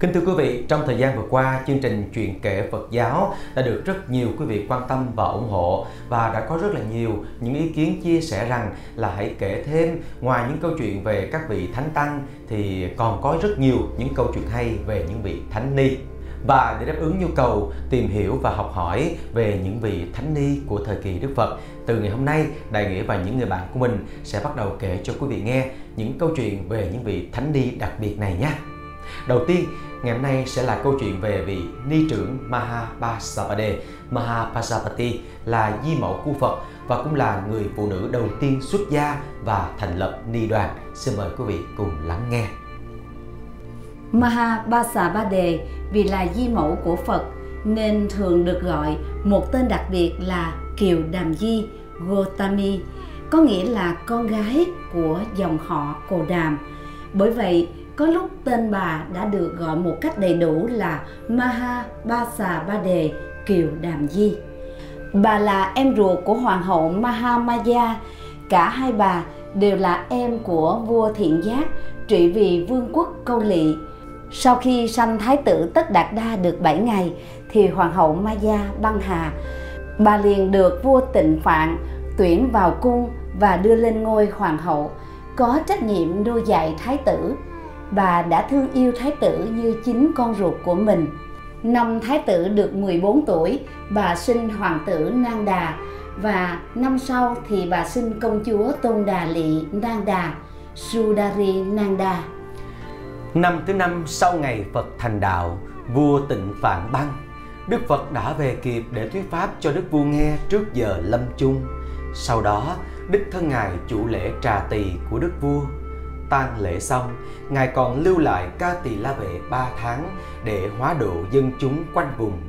Kính thưa quý vị, trong thời gian vừa qua, chương trình Chuyện kể Phật giáo đã được rất nhiều quý vị quan tâm và ủng hộ và đã có rất là nhiều những ý kiến chia sẻ rằng là hãy kể thêm ngoài những câu chuyện về các vị thánh tăng thì còn có rất nhiều những câu chuyện hay về những vị thánh ni. Và để đáp ứng nhu cầu tìm hiểu và học hỏi về những vị thánh ni của thời kỳ Đức Phật, từ ngày hôm nay, Đại Nghĩa và những người bạn của mình sẽ bắt đầu kể cho quý vị nghe những câu chuyện về những vị thánh ni đặc biệt này nhé. Đầu tiên, ngày hôm nay sẽ là câu chuyện về vị ni trưởng Mahapasapade Mahapasapati là di mẫu của Phật và cũng là người phụ nữ đầu tiên xuất gia và thành lập ni đoàn. Xin mời quý vị cùng lắng nghe. Mahapasapade vì là di mẫu của Phật nên thường được gọi một tên đặc biệt là Kiều Đàm Di Gotami, có nghĩa là con gái của dòng họ Cồ Đàm. Bởi vậy, có lúc tên bà đã được gọi một cách đầy đủ là Maha Basa Ba Đề Kiều Đàm Di. Bà là em ruột của Hoàng hậu Mahamaya. Cả hai bà đều là em của vua Thiện Giác trị vì vương quốc Câu lỵ. Sau khi sanh thái tử Tất Đạt Đa được 7 ngày thì Hoàng hậu Maya băng hà. Bà liền được vua Tịnh Phạn tuyển vào cung và đưa lên ngôi hoàng hậu, có trách nhiệm nuôi dạy thái tử bà đã thương yêu thái tử như chính con ruột của mình. Năm thái tử được 14 tuổi, bà sinh hoàng tử Nang Đà và năm sau thì bà sinh công chúa Tôn Đà Lị Nang Đà, Sudari Nang Đà. Năm thứ năm sau ngày Phật thành đạo, vua Tịnh Phạn Băng, Đức Phật đã về kịp để thuyết pháp cho Đức vua nghe trước giờ lâm chung. Sau đó, Đức thân Ngài chủ lễ trà tỳ của Đức vua tang lễ xong, Ngài còn lưu lại ca tỳ la vệ ba tháng để hóa độ dân chúng quanh vùng.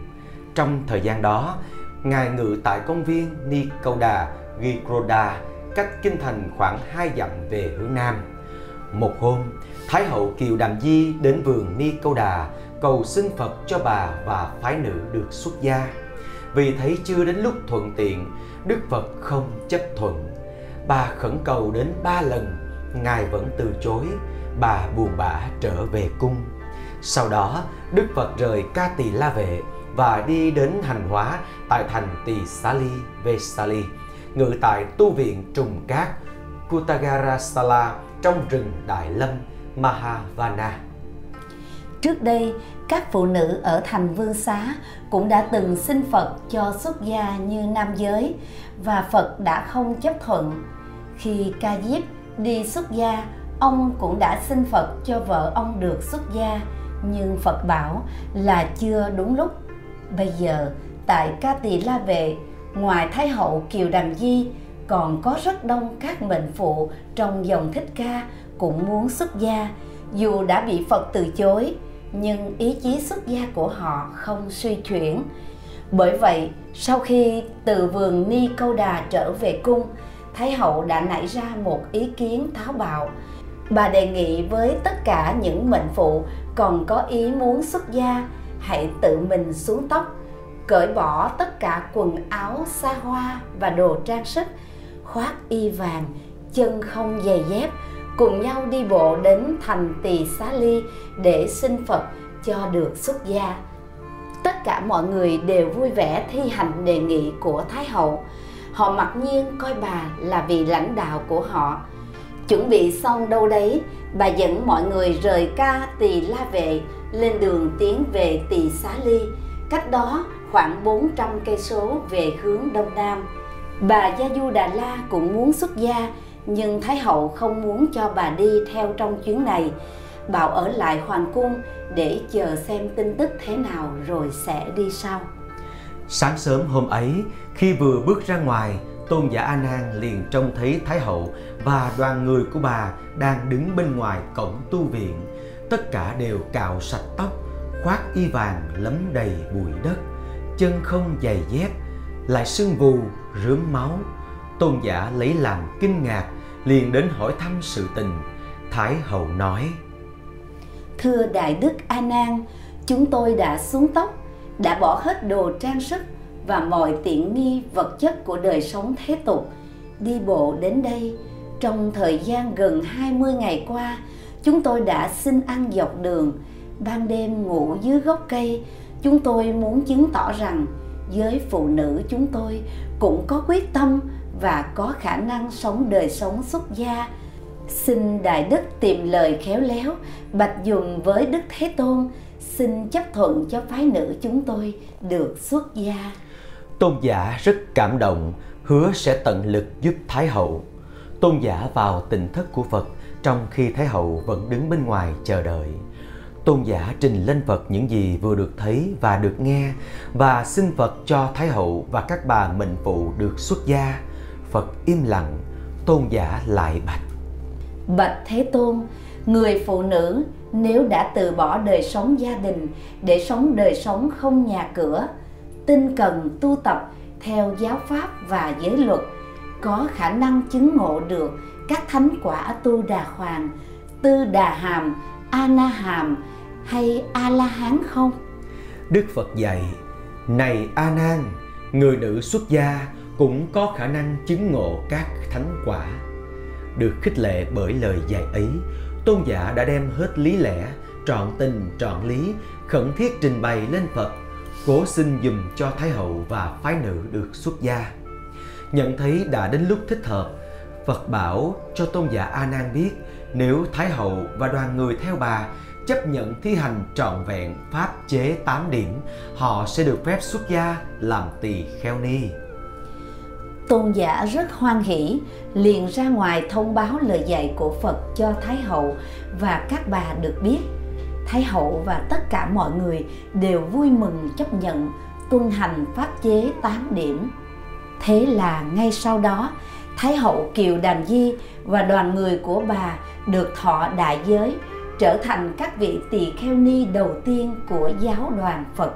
Trong thời gian đó, Ngài ngự tại công viên Nikoda Gikroda, cách kinh thành khoảng hai dặm về hướng nam. Một hôm, Thái hậu Kiều Đàm Di đến vườn Nikoda cầu xin Phật cho bà và phái nữ được xuất gia. Vì thấy chưa đến lúc thuận tiện, Đức Phật không chấp thuận. Bà khẩn cầu đến ba lần Ngài vẫn từ chối, bà buồn bã trở về cung. Sau đó, Đức Phật rời Ca Tỳ La Vệ và đi đến hành hóa tại thành Tỳ Xá Ly, Vesali, ngự tại tu viện Trùng Cát, Kutagarasala trong rừng Đại Lâm, Mahavana. Trước đây, các phụ nữ ở thành Vương Xá cũng đã từng xin Phật cho xuất gia như nam giới và Phật đã không chấp thuận. Khi Ca Diếp đi xuất gia, ông cũng đã xin phật cho vợ ông được xuất gia. Nhưng phật bảo là chưa đúng lúc. Bây giờ, tại ca tỳ la vệ, ngoài thái hậu kiều đàm di, còn có rất đông các mệnh phụ trong dòng thích ca cũng muốn xuất gia. Dù đã bị phật từ chối, nhưng ý chí xuất gia của họ không suy chuyển bởi vậy, sau khi từ vườn ni câu đà trở về cung Thái hậu đã nảy ra một ý kiến táo bạo. Bà đề nghị với tất cả những mệnh phụ còn có ý muốn xuất gia, hãy tự mình xuống tóc, cởi bỏ tất cả quần áo xa hoa và đồ trang sức, khoác y vàng, chân không giày dép, cùng nhau đi bộ đến thành Tỳ Xá Ly để xin Phật cho được xuất gia. Tất cả mọi người đều vui vẻ thi hành đề nghị của Thái hậu họ mặc nhiên coi bà là vị lãnh đạo của họ. Chuẩn bị xong đâu đấy, bà dẫn mọi người rời ca tỳ la vệ lên đường tiến về tỳ xá ly. Cách đó khoảng 400 cây số về hướng đông nam. Bà gia du đà la cũng muốn xuất gia, nhưng thái hậu không muốn cho bà đi theo trong chuyến này. Bảo ở lại hoàng cung để chờ xem tin tức thế nào rồi sẽ đi sau. Sáng sớm hôm ấy, khi vừa bước ra ngoài, tôn giả A Nan liền trông thấy Thái hậu và đoàn người của bà đang đứng bên ngoài cổng tu viện. Tất cả đều cạo sạch tóc, khoác y vàng lấm đầy bụi đất, chân không giày dép, lại sưng vù, rướm máu. Tôn giả lấy làm kinh ngạc, liền đến hỏi thăm sự tình. Thái hậu nói: Thưa Đại Đức A Nan, chúng tôi đã xuống tóc đã bỏ hết đồ trang sức và mọi tiện nghi, vật chất của đời sống thế tục. Đi bộ đến đây, trong thời gian gần 20 ngày qua, chúng tôi đã xin ăn dọc đường. Ban đêm ngủ dưới gốc cây, chúng tôi muốn chứng tỏ rằng giới phụ nữ chúng tôi cũng có quyết tâm và có khả năng sống đời sống xuất gia. Xin đại đức tìm lời khéo léo, bạch dùng với đức thế tôn xin chấp thuận cho phái nữ chúng tôi được xuất gia tôn giả rất cảm động hứa sẽ tận lực giúp thái hậu tôn giả vào tỉnh thất của phật trong khi thái hậu vẫn đứng bên ngoài chờ đợi tôn giả trình lên Phật những gì vừa được thấy và được nghe và xin Phật cho Thái hậu và các bà mệnh phụ được xuất gia. Phật im lặng, tôn giả lại bạch. Bạch Thế Tôn, người phụ nữ nếu đã từ bỏ đời sống gia đình để sống đời sống không nhà cửa, tinh cần tu tập theo giáo pháp và giới luật, có khả năng chứng ngộ được các thánh quả tu đà hoàng, tư đà hàm, a na hàm hay a la hán không? Đức phật dạy này a nan người nữ xuất gia cũng có khả năng chứng ngộ các thánh quả. Được khích lệ bởi lời dạy ấy tôn giả đã đem hết lý lẽ trọn tình trọn lý khẩn thiết trình bày lên phật cố xin dùm cho thái hậu và phái nữ được xuất gia nhận thấy đã đến lúc thích hợp phật bảo cho tôn giả a nan biết nếu thái hậu và đoàn người theo bà chấp nhận thi hành trọn vẹn pháp chế 8 điểm, họ sẽ được phép xuất gia làm tỳ kheo ni. Tôn giả rất hoan hỷ, liền ra ngoài thông báo lời dạy của Phật cho Thái hậu và các bà được biết. Thái hậu và tất cả mọi người đều vui mừng chấp nhận tuân hành pháp chế 8 điểm. Thế là ngay sau đó, Thái hậu Kiều Đàm Di và đoàn người của bà được thọ đại giới trở thành các vị tỳ kheo ni đầu tiên của giáo đoàn Phật.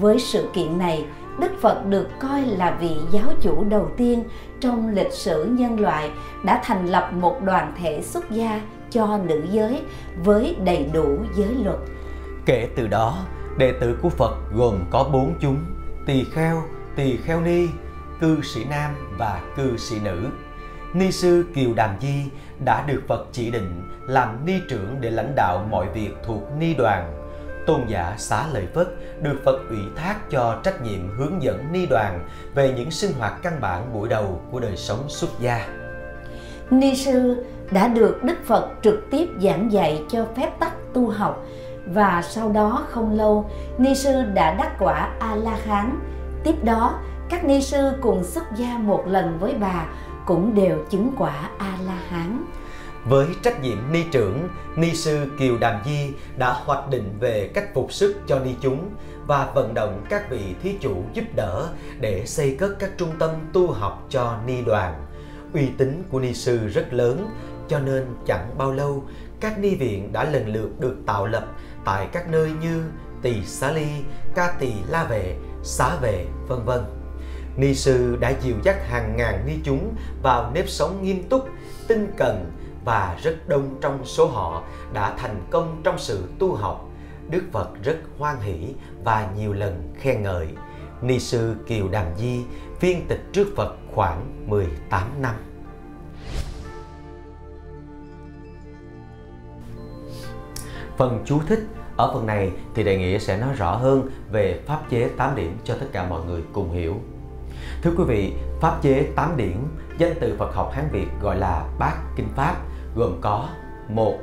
Với sự kiện này, Đức Phật được coi là vị giáo chủ đầu tiên trong lịch sử nhân loại đã thành lập một đoàn thể xuất gia cho nữ giới với đầy đủ giới luật. Kể từ đó, đệ tử của Phật gồm có bốn chúng: tỳ kheo, tỳ kheo ni, cư sĩ nam và cư sĩ nữ. Ni sư Kiều Đàm Di đã được Phật chỉ định làm ni trưởng để lãnh đạo mọi việc thuộc ni đoàn. Tôn giả xá lợi Phất, được Phật ủy thác cho trách nhiệm hướng dẫn ni đoàn về những sinh hoạt căn bản buổi đầu của đời sống xuất gia. Ni sư đã được Đức Phật trực tiếp giảng dạy cho phép tắc tu học và sau đó không lâu, ni sư đã đắc quả a la hán tiếp đó, các ni sư cùng xuất gia một lần với bà cũng đều chứng quả a la hán với trách nhiệm ni trưởng, ni sư Kiều Đàm Di đã hoạch định về cách phục sức cho ni chúng và vận động các vị thí chủ giúp đỡ để xây cất các trung tâm tu học cho ni đoàn. Uy tín của ni sư rất lớn, cho nên chẳng bao lâu các ni viện đã lần lượt được tạo lập tại các nơi như Tỳ Xá Ly, Ca Tỳ La Vệ, Xá Vệ, vân vân. Ni sư đã dìu dắt hàng ngàn ni chúng vào nếp sống nghiêm túc, tinh cần, và rất đông trong số họ đã thành công trong sự tu học. Đức Phật rất hoan hỷ và nhiều lần khen ngợi. Ni sư Kiều Đàm Di viên tịch trước Phật khoảng 18 năm. Phần chú thích ở phần này thì đại nghĩa sẽ nói rõ hơn về pháp chế 8 điểm cho tất cả mọi người cùng hiểu. Thưa quý vị, pháp chế 8 điểm danh từ Phật học Hán Việt gọi là bát kinh pháp gồm có một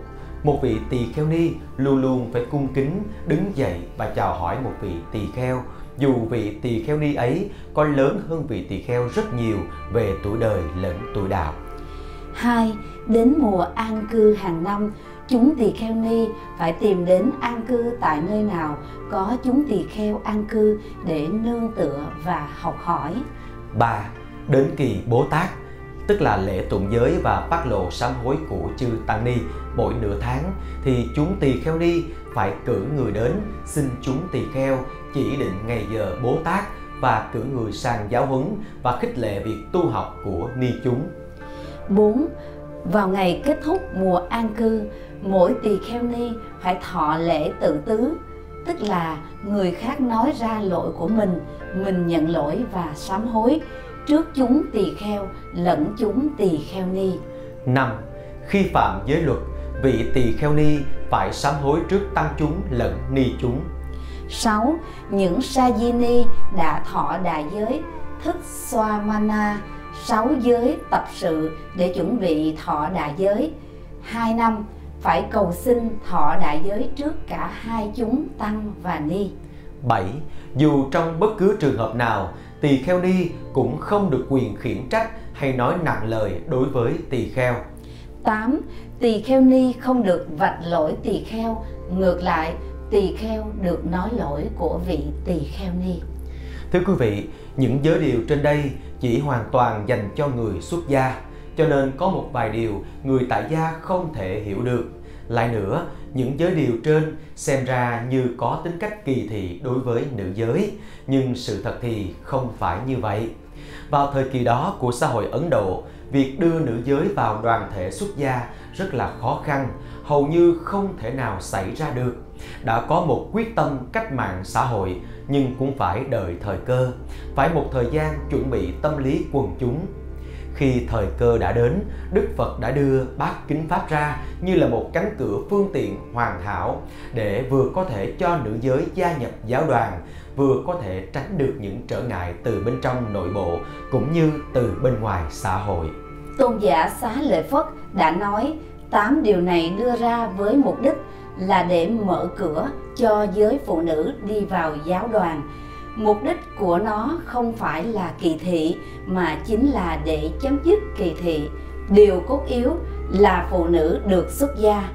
một vị tỳ kheo ni luôn luôn phải cung kính đứng dậy và chào hỏi một vị tỳ kheo dù vị tỳ kheo ni ấy có lớn hơn vị tỳ kheo rất nhiều về tuổi đời lẫn tuổi đạo. Hai, đến mùa an cư hàng năm, chúng tỳ kheo ni phải tìm đến an cư tại nơi nào có chúng tỳ kheo an cư để nương tựa và học hỏi. Ba, đến kỳ Bố Tát tức là lễ tụng giới và phát lộ sám hối của chư tăng ni mỗi nửa tháng thì chúng tỳ kheo ni phải cử người đến xin chúng tỳ kheo chỉ định ngày giờ bố tát và cử người sang giáo huấn và khích lệ việc tu học của ni chúng. 4. Vào ngày kết thúc mùa an cư, mỗi tỳ kheo ni phải thọ lễ tự tứ, tức là người khác nói ra lỗi của mình, mình nhận lỗi và sám hối trước chúng tỳ kheo lẫn chúng tỳ kheo ni. 5. Khi phạm giới luật, vị tỳ kheo ni phải sám hối trước tăng chúng lẫn ni chúng. 6. Những sa di ni đã thọ đại giới thức xoa mana sáu giới tập sự để chuẩn bị thọ đại giới. Hai năm phải cầu xin thọ đại giới trước cả hai chúng tăng và ni. 7. Dù trong bất cứ trường hợp nào, tỳ kheo ni cũng không được quyền khiển trách hay nói nặng lời đối với tỳ kheo. 8. Tỳ kheo ni không được vạch lỗi tỳ kheo, ngược lại tỳ kheo được nói lỗi của vị tỳ kheo ni. Thưa quý vị, những giới điều trên đây chỉ hoàn toàn dành cho người xuất gia, cho nên có một vài điều người tại gia không thể hiểu được. Lại nữa, những giới điều trên xem ra như có tính cách kỳ thị đối với nữ giới, nhưng sự thật thì không phải như vậy. Vào thời kỳ đó của xã hội Ấn Độ, việc đưa nữ giới vào đoàn thể xuất gia rất là khó khăn, hầu như không thể nào xảy ra được. Đã có một quyết tâm cách mạng xã hội nhưng cũng phải đợi thời cơ, phải một thời gian chuẩn bị tâm lý quần chúng. Khi thời cơ đã đến, Đức Phật đã đưa bát kính Pháp ra như là một cánh cửa phương tiện hoàn hảo để vừa có thể cho nữ giới gia nhập giáo đoàn, vừa có thể tránh được những trở ngại từ bên trong nội bộ cũng như từ bên ngoài xã hội. Tôn giả Xá Lợi Phất đã nói tám điều này đưa ra với mục đích là để mở cửa cho giới phụ nữ đi vào giáo đoàn. Mục đích của nó không phải là kỳ thị, mà chính là để chấm dứt kỳ thị. Điều cốt yếu là phụ nữ được xuất gia.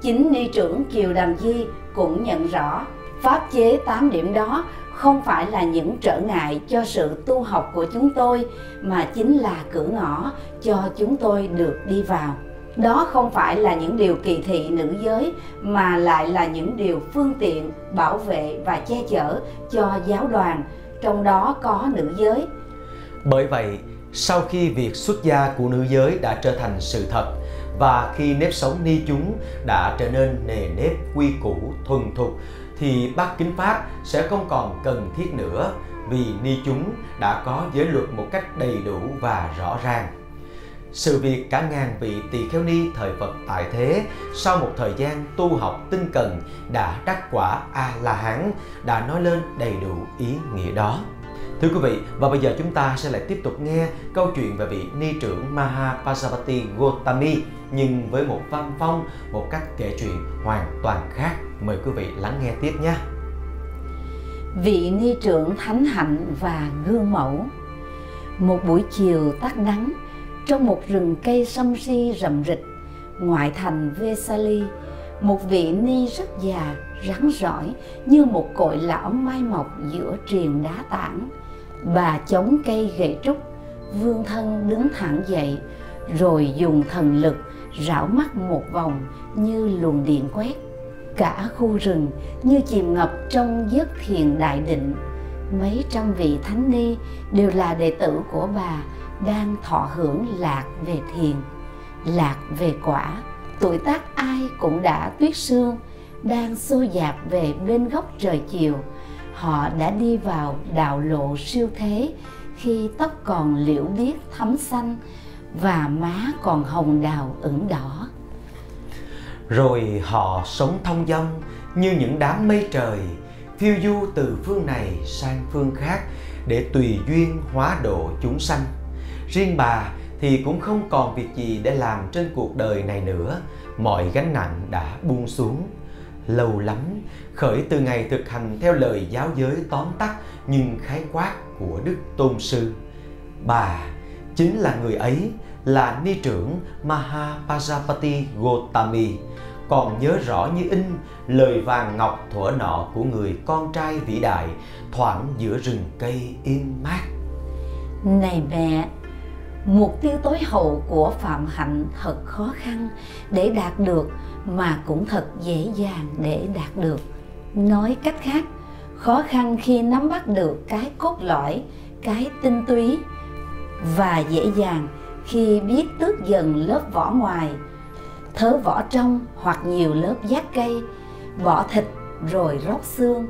Chính ni trưởng Kiều Đàm Di cũng nhận rõ, pháp chế 8 điểm đó không phải là những trở ngại cho sự tu học của chúng tôi, mà chính là cửa ngõ cho chúng tôi được đi vào đó không phải là những điều kỳ thị nữ giới, mà lại là những điều phương tiện, bảo vệ và che chở cho giáo đoàn, trong đó có nữ giới. Bởi vậy, sau khi việc xuất gia của nữ giới đã trở thành sự thật, và khi nếp sống ni chúng đã trở nên nề nếp, quy củ, thuần thục, thì bát kính pháp sẽ không còn cần thiết nữa, vì ni chúng đã có giới luật một cách đầy đủ và rõ ràng sự việc cả ngàn vị tỳ kheo ni thời Phật tại thế sau một thời gian tu học tinh cần đã đắc quả A La Hán đã nói lên đầy đủ ý nghĩa đó. Thưa quý vị, và bây giờ chúng ta sẽ lại tiếp tục nghe câu chuyện về vị ni trưởng Mahapajapati Gotami nhưng với một văn phong, một cách kể chuyện hoàn toàn khác. Mời quý vị lắng nghe tiếp nhé. Vị ni trưởng thánh hạnh và gương mẫu Một buổi chiều tắt nắng, trong một rừng cây sâm si rậm rịch, ngoại thành Vesali, một vị ni rất già, rắn rỏi như một cội lão mai mọc giữa triền đá tảng. Bà chống cây gậy trúc, vương thân đứng thẳng dậy, rồi dùng thần lực rảo mắt một vòng như luồng điện quét. Cả khu rừng như chìm ngập trong giấc thiền đại định. Mấy trăm vị thánh ni đều là đệ tử của bà đang thọ hưởng lạc về thiền, lạc về quả. Tuổi tác ai cũng đã tuyết sương, đang xô dạt về bên góc trời chiều. Họ đã đi vào đạo lộ siêu thế, khi tóc còn liễu biếc thấm xanh và má còn hồng đào ửng đỏ. Rồi họ sống thông dong như những đám mây trời, phiêu du từ phương này sang phương khác để tùy duyên hóa độ chúng sanh riêng bà thì cũng không còn việc gì để làm trên cuộc đời này nữa. Mọi gánh nặng đã buông xuống. Lâu lắm, khởi từ ngày thực hành theo lời giáo giới tóm tắt nhưng khái quát của đức tôn sư. Bà chính là người ấy, là ni trưởng mahapajapati gotami. Còn nhớ rõ như in lời vàng ngọc thuở nọ của người con trai vĩ đại thoảng giữa rừng cây im mát. Này mẹ mục tiêu tối hậu của phạm hạnh thật khó khăn. Để đạt được mà cũng thật dễ dàng để đạt được. Nói cách khác, khó khăn khi nắm bắt được cái cốt lõi, cái tinh túy và dễ dàng khi biết tước dần lớp vỏ ngoài, thớ vỏ trong hoặc nhiều lớp giác cây, bỏ thịt rồi rót xương.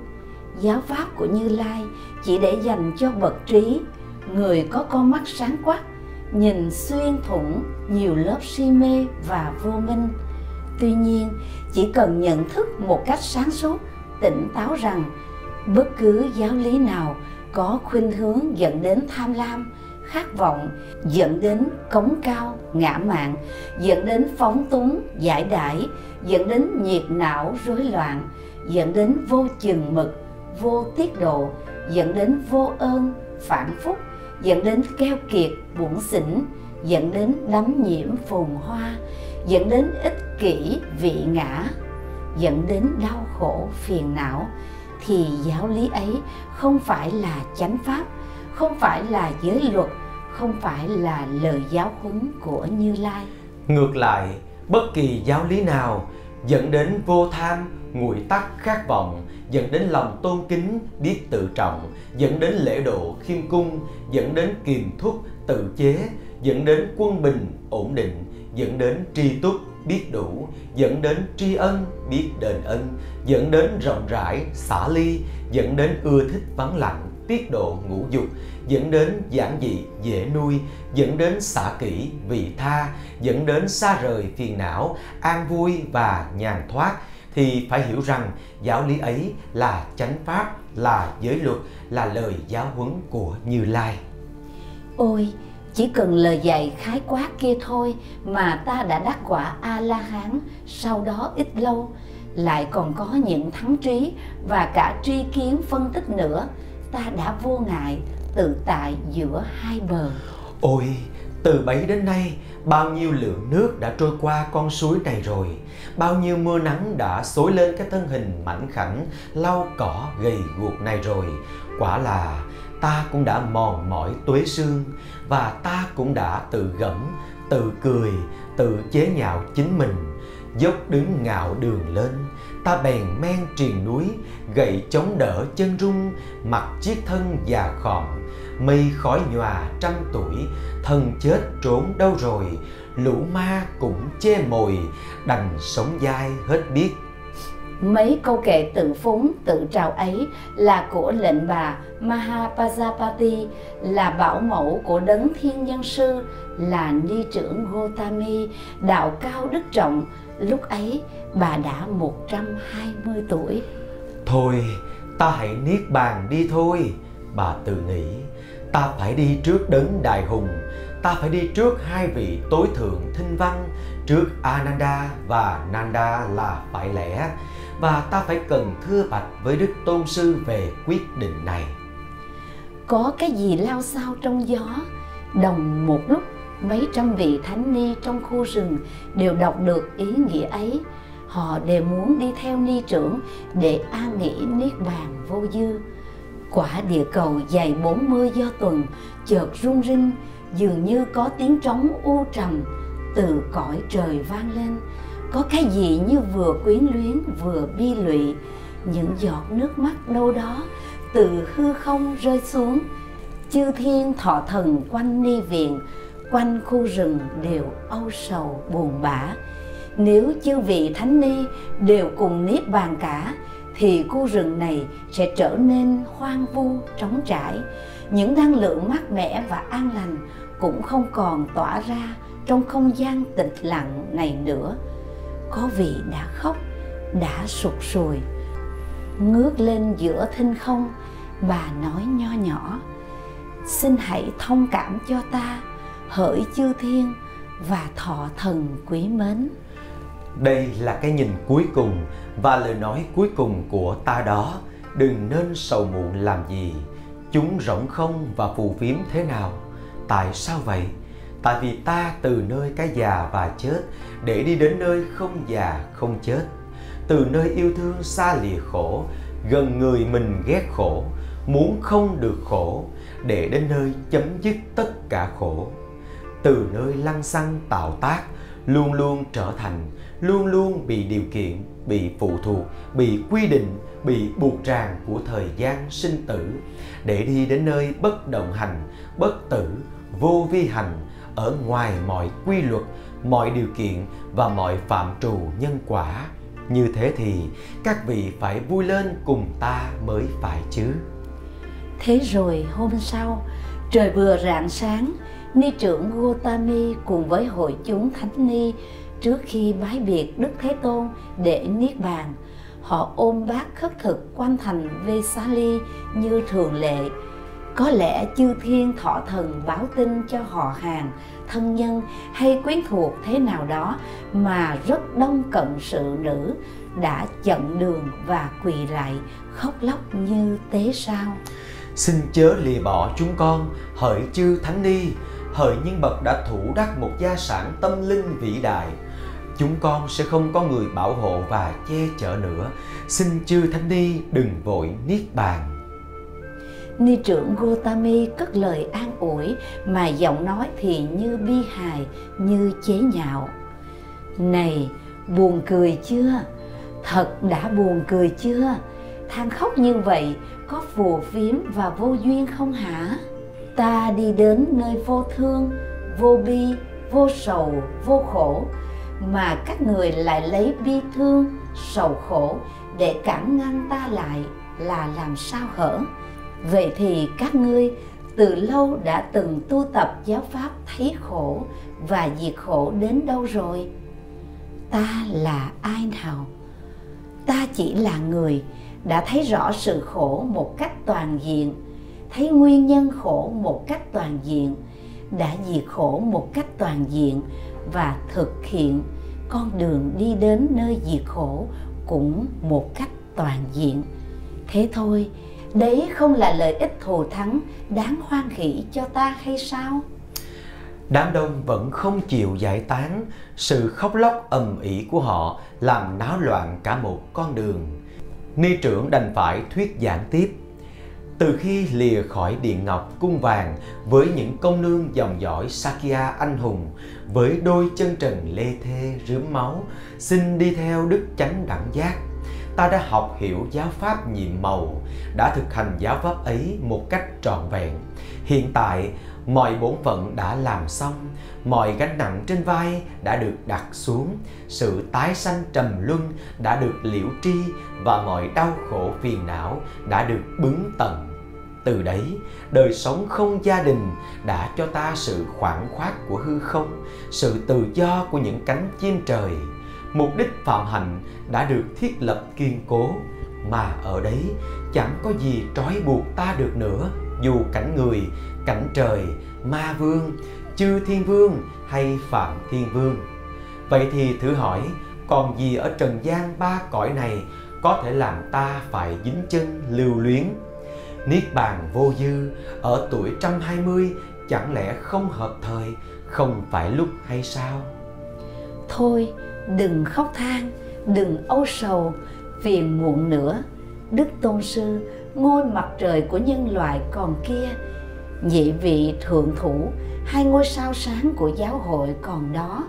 Giáo pháp của như lai chỉ để dành cho bậc trí, người có con mắt sáng quắc nhìn xuyên thủng nhiều lớp si mê và vô minh. Tuy nhiên, chỉ cần nhận thức một cách sáng suốt, tỉnh táo rằng bất cứ giáo lý nào có khuynh hướng dẫn đến tham lam, khát vọng, dẫn đến cống cao, ngã mạn, dẫn đến phóng túng, giải đãi, dẫn đến nhiệt não rối loạn, dẫn đến vô chừng mực, vô tiết độ, dẫn đến vô ơn, phản phúc, dẫn đến keo kiệt, bủn xỉn, dẫn đến đắm nhiễm phồn hoa, dẫn đến ích kỷ, vị ngã, dẫn đến đau khổ, phiền não, thì giáo lý ấy không phải là chánh pháp, không phải là giới luật, không phải là lời giáo huấn của Như Lai. Ngược lại, bất kỳ giáo lý nào dẫn đến vô tham, nguội tắc khát vọng, dẫn đến lòng tôn kính, biết tự trọng, dẫn đến lễ độ khiêm cung, dẫn đến kiềm thúc, tự chế, dẫn đến quân bình, ổn định, dẫn đến tri túc, biết đủ, dẫn đến tri ân, biết đền ân, dẫn đến rộng rãi, xả ly, dẫn đến ưa thích vắng lặng, tiết độ ngũ dục, dẫn đến giản dị, dễ nuôi, dẫn đến xả kỹ, vị tha, dẫn đến xa rời phiền não, an vui và nhàn thoát, thì phải hiểu rằng giáo lý ấy là chánh pháp, là giới luật, là lời giáo huấn của Như Lai. Ôi, chỉ cần lời dạy khái quát kia thôi mà ta đã đắc quả a la hán sau đó ít lâu lại còn có những thắng trí và cả tri kiến phân tích nữa ta đã vô ngại tự tại giữa hai bờ ôi từ bấy đến nay bao nhiêu lượng nước đã trôi qua con suối này rồi, bao nhiêu mưa nắng đã xối lên cái thân hình mảnh khảnh, lau cỏ gầy guộc này rồi. Quả là ta cũng đã mòn mỏi tuế xương và ta cũng đã tự gẫm, tự cười, tự chế nhạo chính mình dốc đứng ngạo đường lên. Ta bèn men triền núi gậy chống đỡ chân rung mặc chiếc thân già khòm. Mây khói nhòa trăm tuổi thân chết trốn đâu rồi? Lũ ma cũng chê mồi đành sống dai hết biết. Mấy câu kệ tự phúng, tự trào ấy là của lệnh bà Mahapajapati, là bảo mẫu của đấng thiên nhân sư, là ni trưởng Gotami, đạo cao đức trọng. Lúc ấy bà đã 120 tuổi. Thôi, ta hãy niết bàn đi thôi, bà tự nghĩ. Ta phải đi trước đấng đại hùng, ta phải đi trước hai vị tối thượng thinh văn, trước Ananda và Nanda là phải lẽ và ta phải cần thưa bạch với Đức Tôn Sư về quyết định này. Có cái gì lao sao trong gió, đồng một lúc mấy trăm vị thánh ni trong khu rừng đều đọc được ý nghĩa ấy. Họ đều muốn đi theo ni trưởng để an nghỉ niết bàn vô dư. Quả địa cầu dày 40 do tuần chợt rung rinh, dường như có tiếng trống u trầm từ cõi trời vang lên có cái gì như vừa quyến luyến vừa bi lụy, những giọt nước mắt đâu đó từ hư không rơi xuống chư thiên thọ thần quanh ni viện quanh khu rừng đều âu sầu, buồn bã. Nếu chư vị thánh ni đều cùng niết bàn cả, thì khu rừng này sẽ trở nên hoang vu, trống trải. Những năng lượng mát mẻ và an lành cũng không còn tỏa ra trong không gian tịch lặng này nữa. Có vị đã khóc, đã sụt sùi, ngước lên giữa thinh không bà nói nho nhỏ, xin hãy thông cảm cho ta hỡi chư thiên và thọ thần quý mến. Đây là cái nhìn cuối cùng và lời nói cuối cùng của ta đó. Đừng nên sầu muộn làm gì. Chúng rỗng không và phù phiếm thế nào? Tại sao vậy? Tại vì ta từ nơi cái già và chết, để đi đến nơi không già, không chết. Từ nơi yêu thương xa lìa khổ, gần người mình ghét khổ, muốn không được khổ, để đến nơi chấm dứt tất cả khổ từ nơi lăng xăng tạo tác, luôn luôn trở thành, luôn luôn bị điều kiện, bị phụ thuộc, bị quy định, bị buộc ràng của thời gian sinh tử. Để đi đến nơi bất động hành, bất tử, vô vi hành, ở ngoài mọi quy luật, mọi điều kiện và mọi phạm trù nhân quả, như thế thì các vị phải vui lên cùng ta mới phải chứ. Thế rồi hôm sau, trời vừa rạng sáng ni trưởng Gotami cùng với hội chúng thánh ni trước khi bái biệt Đức Thế Tôn để niết bàn, họ ôm bát khất thực quanh thành Vesali như thường lệ. Có lẽ chư thiên thọ thần báo tin cho họ hàng, thân nhân hay quyến thuộc thế nào đó mà rất đông cận sự nữ đã chặn đường và quỳ lại khóc lóc như tế sao. Xin chớ lìa bỏ chúng con, hỡi chư thánh ni, hỡi nhân bậc đã thủ đắc một gia sản tâm linh vĩ đại chúng con sẽ không có người bảo hộ và che chở nữa xin chư thánh ni đừng vội niết bàn Ni trưởng Gotami cất lời an ủi mà giọng nói thì như bi hài, như chế nhạo. Này, buồn cười chưa? Thật đã buồn cười chưa? than khóc như vậy có phù phiếm và vô duyên không hả? Ta đi đến nơi vô thương, vô bi, vô sầu, vô khổ mà các người lại lấy bi thương, sầu khổ để cản ngăn ta lại là làm sao hở? Vậy thì các ngươi từ lâu đã từng tu tập giáo pháp thấy khổ và diệt khổ đến đâu rồi? Ta là ai nào? Ta chỉ là người đã thấy rõ sự khổ một cách toàn diện, thấy nguyên nhân khổ một cách toàn diện, đã diệt khổ một cách toàn diện và thực hiện con đường đi đến nơi diệt khổ cũng một cách toàn diện. Thế thôi, đấy không là lợi ích thù thắng đáng hoan hỷ cho ta hay sao? Đám đông vẫn không chịu giải tán, sự khóc lóc ầm ĩ của họ làm náo loạn cả một con đường. Ni trưởng đành phải thuyết giảng tiếp. Từ khi lìa khỏi điện ngọc cung vàng với những công nương dòng dõi Sakya anh hùng, với đôi chân trần lê thê rướm máu, xin đi theo đức chánh đẳng giác, ta đã học hiểu giáo pháp nhiệm màu, đã thực hành giáo pháp ấy một cách trọn vẹn. Hiện tại, mọi bổn phận đã làm xong, mọi gánh nặng trên vai đã được đặt xuống, sự tái sanh trầm luân đã được liễu tri và mọi đau khổ phiền não đã được bứng tận. Từ đấy, đời sống không gia đình đã cho ta sự khoảng khoát của hư không, sự tự do của những cánh chim trời. Mục đích phạm hạnh đã được thiết lập kiên cố mà ở đấy chẳng có gì trói buộc ta được nữa. Dù cảnh người cảnh trời ma vương chư thiên vương hay phạm thiên vương. Vậy thì thử hỏi còn gì ở trần gian ba cõi này có thể làm ta phải dính chân lưu luyến? Niết bàn vô dư ở tuổi trăm hai mươi chẳng lẽ không hợp thời, không phải lúc hay sao? Thôi, đừng khóc than, đừng âu sầu phiền muộn nữa. Đức tôn sư, ngôi mặt trời của nhân loại còn kia, nhị vị thượng thủ, hai ngôi sao sáng của giáo hội còn đó,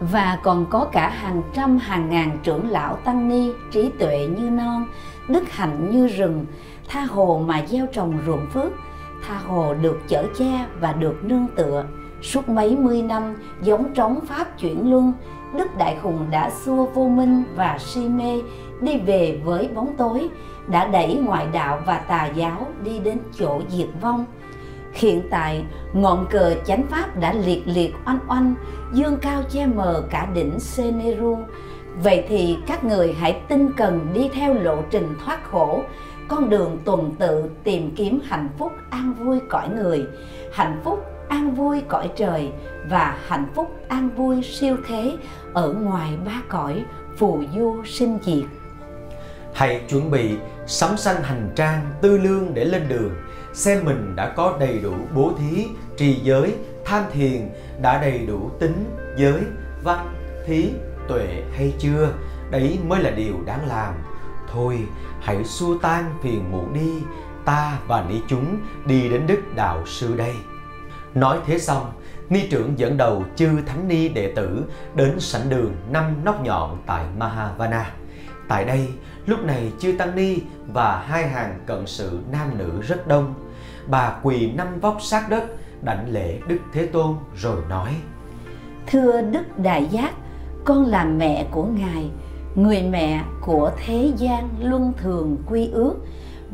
và còn có cả hàng trăm hàng ngàn trưởng lão tăng ni trí tuệ như non, đức hạnh như rừng tha hồ mà gieo trồng ruộng phước tha hồ được chở che và được nương tựa suốt mấy mươi năm giống trống pháp chuyển luân Đức Đại Hùng đã xua vô minh và si mê đi về với bóng tối, đã đẩy ngoại đạo và tà giáo đi đến chỗ diệt vong. Hiện tại, ngọn cờ chánh pháp đã liệt liệt oanh oanh, dương cao che mờ cả đỉnh Seneru. Vậy thì các người hãy tinh cần đi theo lộ trình thoát khổ, con đường tuần tự tìm kiếm hạnh phúc an vui cõi người, hạnh phúc an vui cõi trời và hạnh phúc an vui siêu thế ở ngoài ba cõi phù du sinh diệt. Hãy chuẩn bị sắm xanh hành trang tư lương để lên đường xem mình đã có đầy đủ bố thí trì giới tham thiền đã đầy đủ tính giới văn thí tuệ hay chưa. Đấy mới là điều đáng làm thôi hãy xua tan phiền muộn đi ta và ni chúng đi đến đức đạo sư đây nói thế xong ni trưởng dẫn đầu chư thánh ni đệ tử đến sảnh đường năm nóc nhọn tại Mahavana. Tại đây, lúc này chư tăng ni và hai hàng cận sự nam nữ rất đông. Bà quỳ năm vóc sát đất, đảnh lễ Đức Thế Tôn rồi nói: Thưa Đức Đại Giác, con là mẹ của Ngài, người mẹ của thế gian luân thường quy ước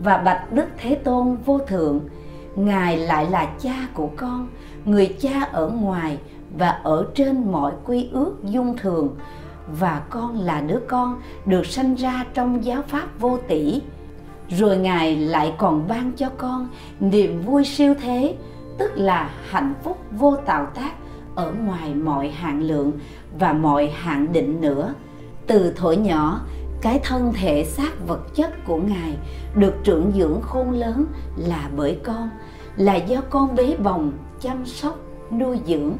và bạch Đức Thế Tôn vô thượng. Ngài lại là cha của con, người cha ở ngoài và ở trên mọi quy ước dung thường và con là đứa con được sanh ra trong giáo pháp vô tỷ rồi ngài lại còn ban cho con niềm vui siêu thế, tức là hạnh phúc vô tạo tác ở ngoài mọi hạn lượng và mọi hạn định nữa từ thổi nhỏ, cái thân thể xác vật chất của ngài được trưởng dưỡng khôn lớn là bởi con, là do con bế bồng chăm sóc, nuôi dưỡng.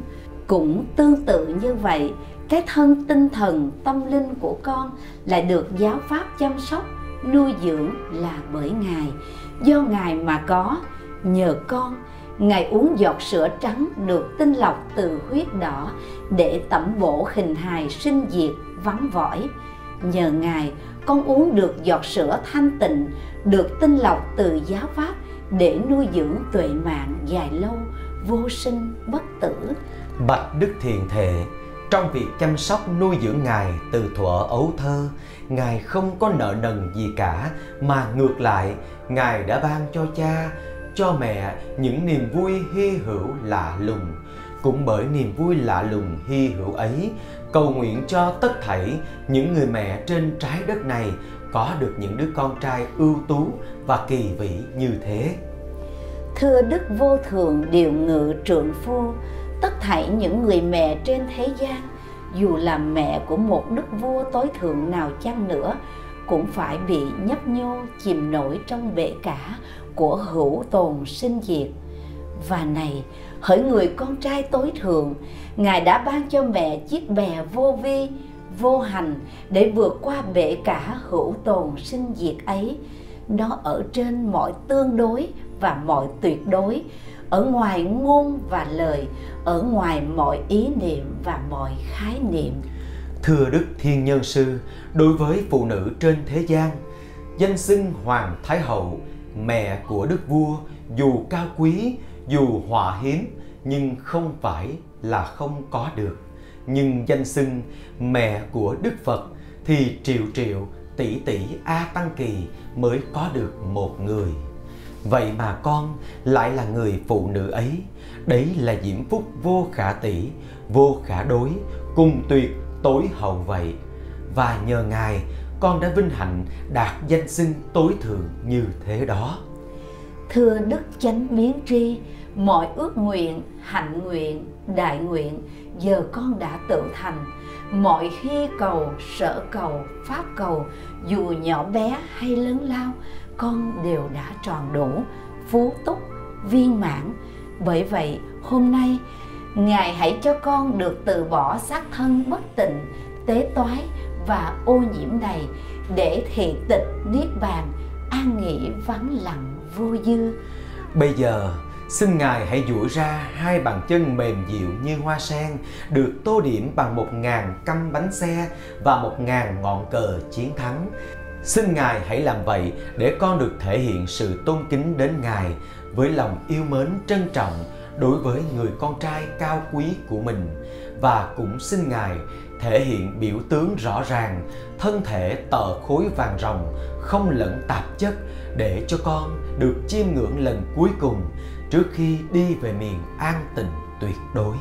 Cũng tương tự như vậy, cái thân tinh thần, tâm linh của con là được giáo pháp chăm sóc, nuôi dưỡng là bởi ngài. Do ngài mà có, nhờ con, ngài uống giọt sữa trắng được tinh lọc từ huyết đỏ để tẩm bổ hình hài sinh diệt vắng vỏi. Nhờ ngài, con uống được giọt sữa thanh tịnh, được tinh lọc từ giáo pháp để nuôi dưỡng tuệ mạng dài lâu, vô sinh, bất tử. Bạch đức thiền thệ, trong việc chăm sóc nuôi dưỡng ngài từ thuở ấu thơ, ngài không có nợ nần gì cả, mà ngược lại, ngài đã ban cho cha, cho mẹ những niềm vui hy hữu lạ lùng. Cũng bởi niềm vui lạ lùng hy hữu ấy cầu nguyện cho tất thảy những người mẹ trên trái đất này có được những đứa con trai ưu tú và kỳ vĩ như thế. Thưa đức vô thường điều ngự trượng phu, tất thảy những người mẹ trên thế gian, dù là mẹ của một đức vua tối thượng nào chăng nữa, cũng phải bị nhấp nhô, chìm nổi trong bể cả của hữu tồn sinh diệt. Và này hỡi người con trai tối thượng ngài đã ban cho mẹ chiếc bè vô vi, vô hành để vượt qua bể cả hữu tồn sinh diệt ấy. Nó ở trên mọi tương đối và mọi tuyệt đối, ở ngoài ngôn và lời, ở ngoài mọi ý niệm và mọi khái niệm. Thưa đức thiên nhân sư, đối với phụ nữ trên thế gian, danh xưng hoàng thái hậu, mẹ của đức vua, dù cao quý dù họa hiếm nhưng không phải là không có được. Nhưng danh xưng mẹ của đức phật thì triệu triệu tỷ tỷ a tăng kỳ mới có được một người. Vậy mà con lại là người phụ nữ ấy. Đấy là diễm phúc vô khả tỷ, vô khả đối, cùng tuyệt tối hậu vậy. Và nhờ ngài, con đã vinh hạnh đạt danh xưng tối thượng như thế đó thưa đức chánh biến tri, mọi ước nguyện, hạnh nguyện, đại nguyện giờ con đã tự thành. Mọi hy cầu, sở cầu, pháp cầu, dù nhỏ bé hay lớn lao, con đều đã tròn đủ, phú túc, viên mãn. Bởi vậy, hôm nay, ngài hãy cho con được từ bỏ xác thân bất tịnh, tế toái và ô nhiễm này để thị tịch niết bàn an nghỉ vắng lặng vô dư. Bây giờ, xin ngài hãy duỗi ra hai bàn chân mềm dịu như hoa sen, được tô điểm bằng một ngàn căm bánh xe và một ngàn ngọn cờ chiến thắng. Xin Ngài hãy làm vậy để con được thể hiện sự tôn kính đến Ngài với lòng yêu mến, trân trọng đối với người con trai cao quý của mình. Và cũng xin Ngài thể hiện biểu tướng rõ ràng, thân thể tờ khối vàng ròng, không lẫn tạp chất để cho con được chiêm ngưỡng lần cuối cùng trước khi đi về miền an tịnh tuyệt đối.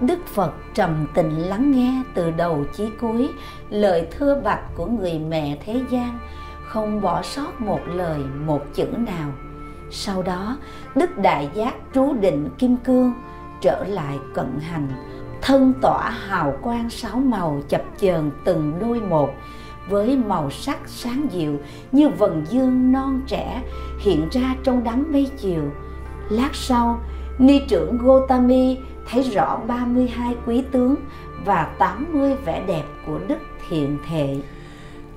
Đức Phật trầm tĩnh lắng nghe từ đầu chí cuối lời thưa bạch của người mẹ thế gian, không bỏ sót một lời một chữ nào. Sau đó, Đức Đại Giác trú định kim cương, trở lại cận hành, thân tỏa hào quang sáu màu chập chờn từng đôi một, với màu sắc sáng dịu như vầng dương non trẻ hiện ra trong đám mây chiều. Lát sau, Ni trưởng Gotami thấy rõ 32 quý tướng và 80 vẻ đẹp của Đức Thiện Thệ.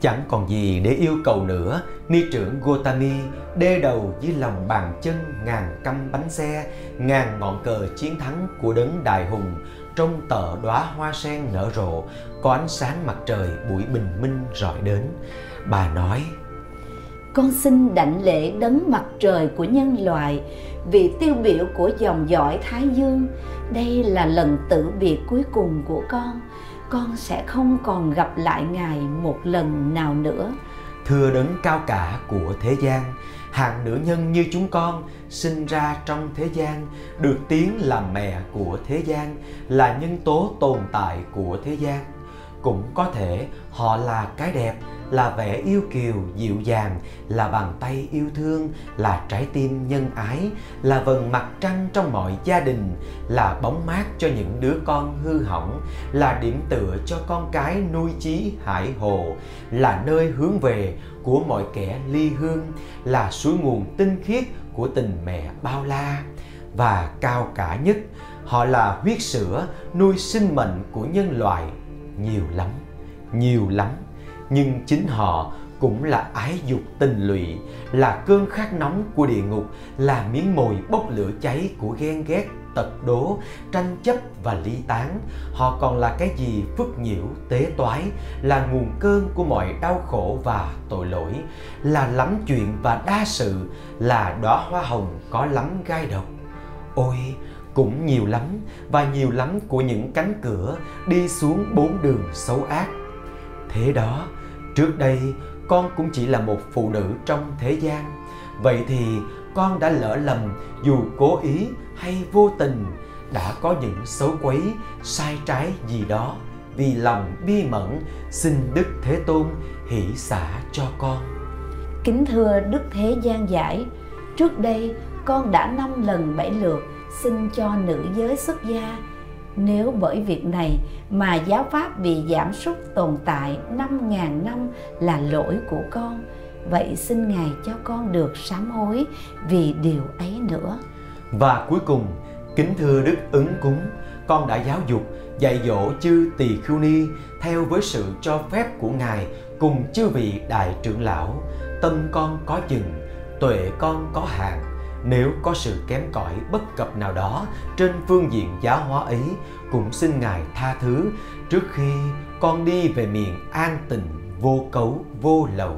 Chẳng còn gì để yêu cầu nữa, ni trưởng Gotami đê đầu dưới lòng bàn chân ngàn căm bánh xe, ngàn ngọn cờ chiến thắng của đấng đại hùng trong tờ đóa hoa sen nở rộ, có ánh sáng mặt trời buổi bình minh rọi đến. Bà nói, Con xin đảnh lễ đấng mặt trời của nhân loại, vị tiêu biểu của dòng dõi Thái Dương, đây là lần tử biệt cuối cùng của con. Con sẽ không còn gặp lại ngài một lần nào nữa. Thưa đấng cao cả của thế gian hạng nữ nhân như chúng con sinh ra trong thế gian, được tiếng là mẹ của thế gian, là nhân tố tồn tại của thế gian. Cũng có thể họ là cái đẹp là vẻ yêu kiều dịu dàng, là bàn tay yêu thương, là trái tim nhân ái, là vầng mặt trăng trong mọi gia đình, là bóng mát cho những đứa con hư hỏng, là điểm tựa cho con cái nuôi chí hải hồ, là nơi hướng về của mọi kẻ ly hương, là suối nguồn tinh khiết của tình mẹ bao la. Và cao cả nhất, họ là huyết sữa nuôi sinh mệnh của nhân loại nhiều lắm nhiều lắm nhưng chính họ cũng là ái dục tình lụy, là cơn khát nóng của địa ngục, là miếng mồi bốc lửa cháy của ghen ghét, tật đố, tranh chấp và ly tán. Họ còn là cái gì phức nhiễu, tế toái, là nguồn cơn của mọi đau khổ và tội lỗi, là lắm chuyện và đa sự, là đóa hoa hồng có lắm gai độc. Ôi, cũng nhiều lắm và nhiều lắm của những cánh cửa đi xuống bốn đường xấu ác. Thế đó trước đây, con cũng chỉ là một phụ nữ trong thế gian. Vậy thì con đã lỡ lầm dù cố ý hay vô tình đã có những xấu quấy, sai trái gì đó. Vì lòng bi mẫn, xin đức thế tôn hỷ xả cho con. Kính thưa đức thế gian giải, trước đây con đã năm lần bảy lượt xin cho nữ giới xuất gia nếu bởi việc này mà giáo pháp bị giảm sút tồn tại 5.000 năm là lỗi của con, vậy xin Ngài cho con được sám hối vì điều ấy nữa. Và cuối cùng, kính thưa Đức ứng cúng, con đã giáo dục, dạy dỗ chư tỳ khưu ni theo với sự cho phép của Ngài cùng chư vị đại trưởng lão. Tâm con có chừng, tuệ con có hạn, nếu có sự kém cỏi bất cập nào đó trên phương diện giáo hóa ấy cũng xin ngài tha thứ trước khi con đi về miền an tịnh vô cấu vô lậu.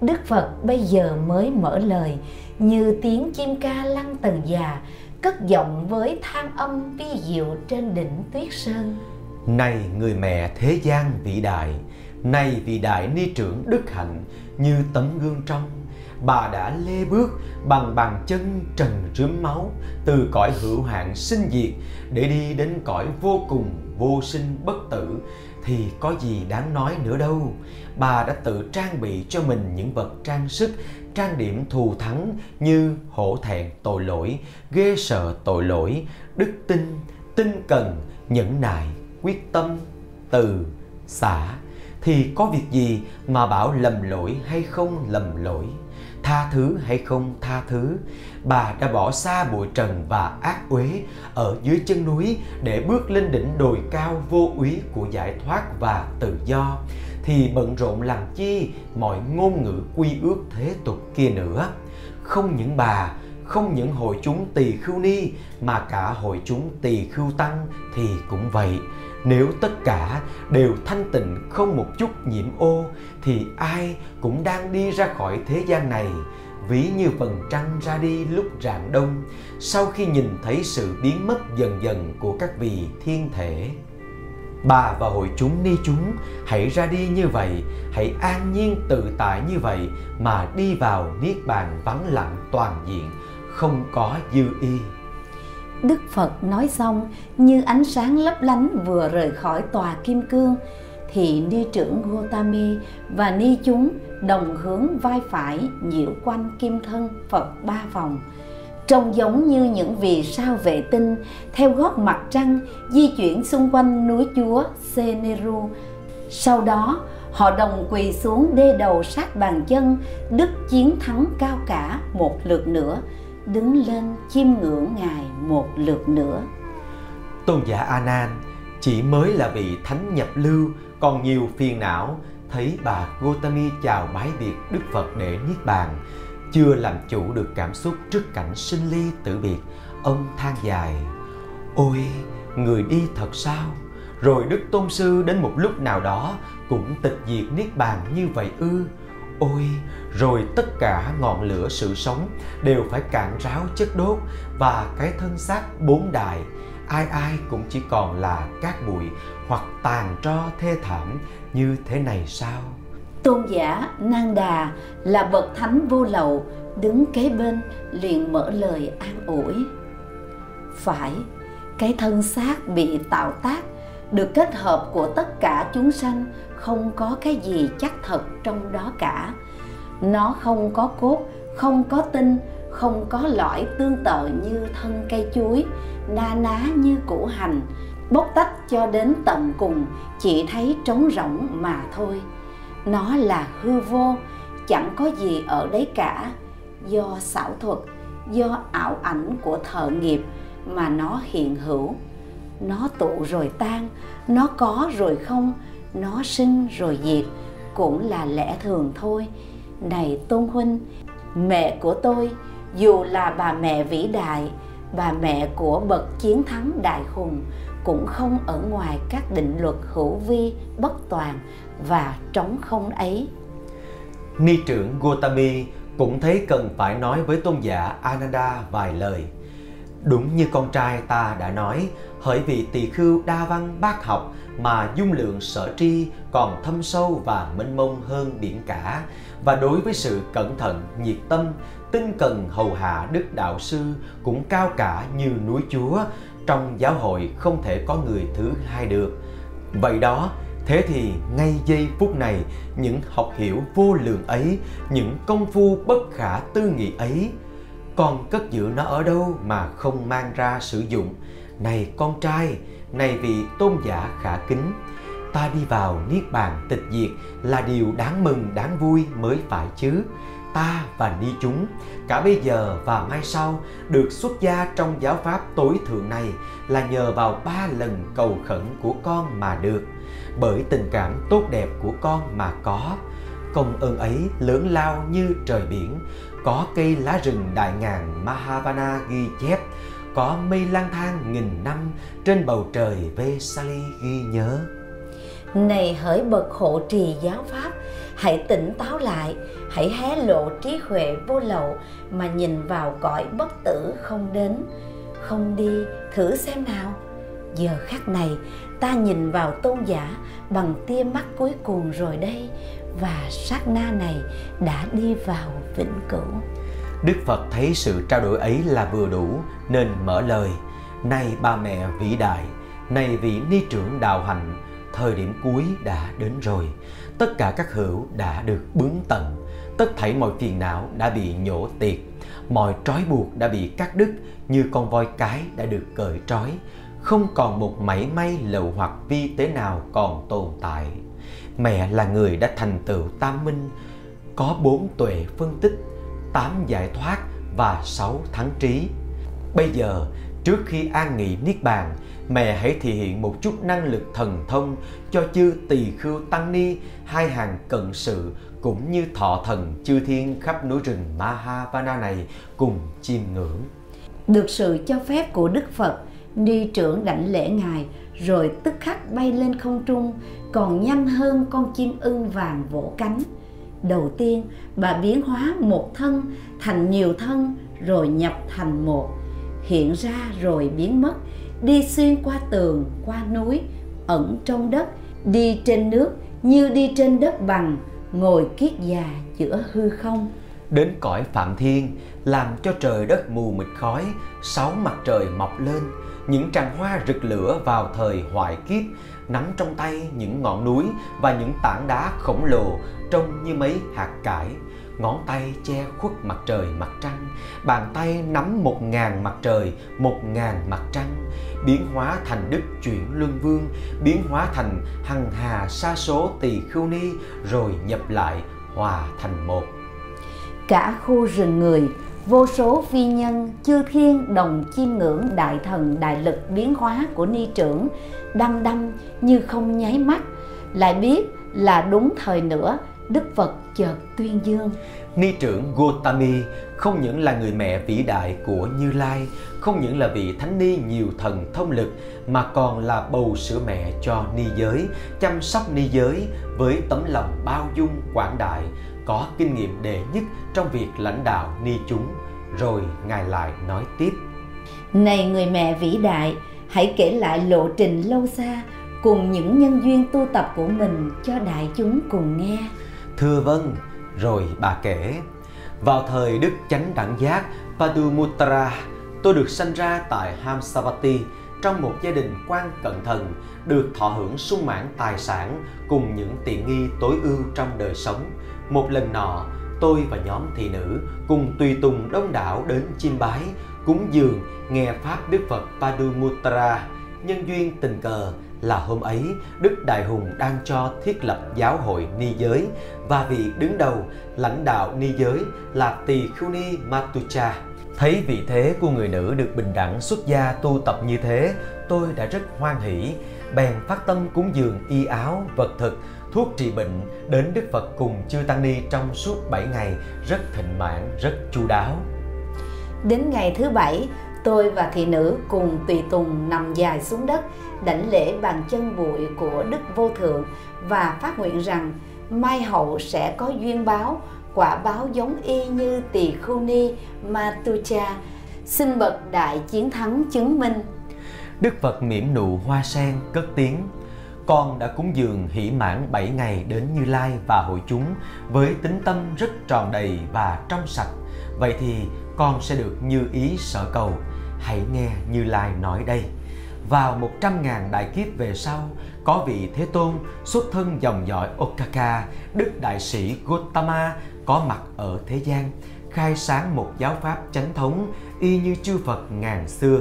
Đức phật bây giờ mới mở lời như tiếng chim ca lăng tầng già cất giọng với than âm vi diệu trên đỉnh tuyết sơn. Này người mẹ thế gian vĩ đại này vị đại ni trưởng đức hạnh như tấm gương trong bà đã lê bước bằng bàn chân trần rướm máu từ cõi hữu hạn sinh diệt. Để đi đến cõi vô cùng, vô sinh bất tử, thì có gì đáng nói nữa đâu. Bà đã tự trang bị cho mình những vật trang sức, trang điểm thù thắng như hổ thẹn tội lỗi, ghê sợ tội lỗi, đức tin, tinh cần, nhẫn nại, quyết tâm, từ, xả. Thì có việc gì mà bảo lầm lỗi hay không lầm lỗi? Tha thứ hay không tha thứ? Bà đã bỏ xa bụi trần và ác uế ở dưới chân núi để bước lên đỉnh đồi cao vô úy của giải thoát và tự do. Thì bận rộn làm chi mọi ngôn ngữ quy ước thế tục kia nữa? Không những bà không những hội chúng tỳ khưu ni, mà cả hội chúng tỳ khưu tăng thì cũng vậy. Nếu tất cả đều thanh tịnh không một chút nhiễm ô, thì ai cũng đang đi ra khỏi thế gian này. Ví như phần trăng ra đi lúc rạng đông, sau khi nhìn thấy sự biến mất dần dần của các vị thiên thể. Bà và hội chúng ni chúng, hãy ra đi như vậy, hãy an nhiên tự tại như vậy mà đi vào niết bàn vắng lặng toàn diện không có dư y. Đức Phật nói xong như ánh sáng lấp lánh vừa rời khỏi tòa kim cương thì ni trưởng Gotami và ni chúng đồng hướng vai phải nhiễu quanh kim thân Phật ba vòng. Trông giống như những vì sao vệ tinh theo gót mặt trăng di chuyển xung quanh núi chúa Seneru. Sau đó, họ đồng quỳ xuống đê đầu sát bàn chân, đức chiến thắng cao cả một lượt nữa, đứng lên chiêm ngưỡng ngài một lượt nữa. Tôn giả a nan chỉ mới là vị thánh nhập lưu, còn nhiều phiền não, thấy bà Gotami chào bái biệt Đức Phật để niết bàn, chưa làm chủ được cảm xúc trước cảnh sinh ly tử biệt. Ông than dài, ôi, người đi thật sao? Rồi đức tôn sư đến một lúc nào đó cũng tịch diệt niết bàn như vậy ư? Ôi rồi tất cả ngọn lửa sự sống đều phải cạn ráo chất đốt và cái thân xác bốn đại. Ai ai cũng chỉ còn là cát bụi hoặc tàn tro thê thảm như thế này sao? Tôn giả nang đà là bậc thánh vô lậu đứng kế bên liền mở lời an ủi. Phải, cái thân xác bị tạo tác, được kết hợp của tất cả chúng sanh không có cái gì chắc thật trong đó cả nó không có cốt, không có tinh, không có lõi tương tự như thân cây chuối, na ná như củ hành bóc tách cho đến tận cùng, chỉ thấy trống rỗng mà thôi. Nó là hư vô, chẳng có gì ở đấy cả. Do xảo thuật, do ảo ảnh của thợ nghiệp mà nó hiện hữu. Nó tụ rồi tan, nó có rồi không, nó sinh rồi diệt, cũng là lẽ thường thôi này tôn huynh, mẹ của tôi, dù là bà mẹ vĩ đại, bà mẹ của bậc chiến thắng đại hùng, cũng không ở ngoài các định luật hữu vi bất toàn và trống không ấy. Ni trưởng Gotami cũng thấy cần phải nói với tôn giả Ananda vài lời. Đúng như con trai ta đã nói, hỡi vì tỳ khưu đa văn bác học mà dung lượng sở tri còn thâm sâu và mênh mông hơn biển cả và đối với sự cẩn thận, nhiệt tâm, tinh cần hầu hạ đức đạo sư cũng cao cả như núi chúa, trong giáo hội không thể có người thứ hai được. Vậy đó, thế thì ngay giây phút này, những học hiểu vô lượng ấy, những công phu bất khả tư nghị ấy con cất giữ nó ở đâu mà không mang ra sử dụng? Này con trai, này vị tôn giả khả kính ta đi vào niết bàn tịch diệt là điều đáng mừng, đáng vui mới phải chứ. Ta và ni chúng, cả bây giờ và mai sau, được xuất gia trong giáo pháp tối thượng này là nhờ vào ba lần cầu khẩn của con mà được. Bởi tình cảm tốt đẹp của con mà có. Công ơn ấy lớn lao như trời biển. Có cây lá rừng đại ngàn Mahavana ghi chép, có mây lang thang nghìn năm trên bầu trời Vesali ghi nhớ này hỡi bậc hộ trì giáo pháp hãy tỉnh táo lại hãy hé lộ trí huệ vô lậu mà nhìn vào cõi bất tử không đến. Không đi thử xem nào. Giờ khắc này ta nhìn vào tôn giả bằng tia mắt cuối cùng rồi đây và sát na này đã đi vào vĩnh cửu. Đức Phật thấy sự trao đổi ấy là vừa đủ nên mở lời. Này ba mẹ vĩ đại, này vị ni trưởng đạo hạnh, thời điểm cuối đã đến rồi. Tất cả các hữu đã được bướng tận. Tất thảy mọi phiền não đã bị nhổ tiệt. Mọi trói buộc đã bị cắt đứt Như con voi cái đã được cởi trói. Không còn một mảy may lậu hoặc vi tế nào còn tồn tại. Mẹ là người đã thành tựu tam minh Có bốn tuệ phân tích tám giải thoát và sáu thắng trí. Bây giờ, trước khi an nghỉ niết bàn, mẹ hãy thể hiện một chút năng lực thần thông cho chư tỳ khưu tăng ni hai hàng cận sự cũng như thọ thần chư thiên khắp núi rừng Mahavana này cùng chiêm ngưỡng. Được sự cho phép của Đức Phật, ni trưởng đảnh lễ ngài rồi tức khắc bay lên không trung còn nhanh hơn con chim ưng vàng vỗ cánh đầu tiên bà biến hóa một thân thành nhiều thân rồi nhập thành một hiện ra rồi biến mất đi xuyên qua tường, qua núi, ẩn trong đất, đi trên nước như đi trên đất bằng, ngồi kiết già giữa hư không. Đến cõi phạm thiên, làm cho trời đất mù mịt khói, sáu mặt trời mọc lên, những tràng hoa rực lửa vào thời hoại kiếp, nắm trong tay những ngọn núi và những tảng đá khổng lồ trông như mấy hạt cải ngón tay che khuất mặt trời mặt trăng, bàn tay nắm một ngàn mặt trời, một ngàn mặt trăng. Biến hóa thành đức chuyển luân vương, biến hóa thành hằng hà sa số tỳ khưu ni, rồi nhập lại, hòa thành một. Cả khu rừng người, vô số phi nhân, chư thiên đồng chiêm ngưỡng đại thần, đại lực biến hóa của ni trưởng, đăm đăm như không nháy mắt. Lại biết là đúng thời nữa, đức phật chợt tuyên dương. Ni trưởng gotami không những là người mẹ vĩ đại của như lai không những là vị thánh ni nhiều thần thông lực mà còn là bầu sữa mẹ cho ni giới chăm sóc ni giới với tấm lòng bao dung quảng đại có kinh nghiệm đệ nhất trong việc lãnh đạo ni chúng. Rồi ngài lại nói tiếp. Này người mẹ vĩ đại hãy kể lại lộ trình lâu xa cùng những nhân duyên tu tập của mình cho đại chúng cùng nghe thưa vâng rồi bà kể Vào thời Đức Chánh Đẳng Giác Padumuttara, tôi được sanh ra tại Hamsavati trong một gia đình quan cận thần, được thọ hưởng sung mãn tài sản cùng những tiện nghi tối ưu trong đời sống. Một lần nọ, tôi và nhóm thị nữ cùng tùy tùng đông đảo đến chiêm bái, cúng dường, nghe Pháp Đức Phật Padumuttara. Nhân duyên tình cờ là hôm ấy Đức Đại Hùng đang cho thiết lập giáo hội ni giới và vị đứng đầu lãnh đạo ni giới là Tỳ Khưu Ni Matucha. Thấy vị thế của người nữ được bình đẳng xuất gia tu tập như thế, tôi đã rất hoan hỷ, bèn phát tâm cúng dường y áo, vật thực, thuốc trị bệnh đến Đức Phật cùng chư Tăng Ni trong suốt 7 ngày rất thịnh mãn, rất chu đáo. Đến ngày thứ bảy, tôi và thị nữ cùng tùy tùng nằm dài xuống đất, đảnh lễ bàn chân bụi của Đức Vô Thượng và phát nguyện rằng mai hậu sẽ có duyên báo, quả báo giống y như tỳ khu ni Matucha, xin bậc đại chiến thắng chứng minh. Đức Phật mỉm nụ hoa sen cất tiếng con đã cúng dường hỷ mãn 7 ngày đến Như Lai và hội chúng với tính tâm rất tròn đầy và trong sạch. Vậy thì con sẽ được như ý sở cầu. Hãy nghe Như Lai nói đây. Vào một trăm ngàn đại kiếp về sau, có vị Thế Tôn xuất thân dòng dõi Okaka, Đức Đại sĩ gautama có mặt ở thế gian, khai sáng một giáo pháp chánh thống y như chư Phật ngàn xưa.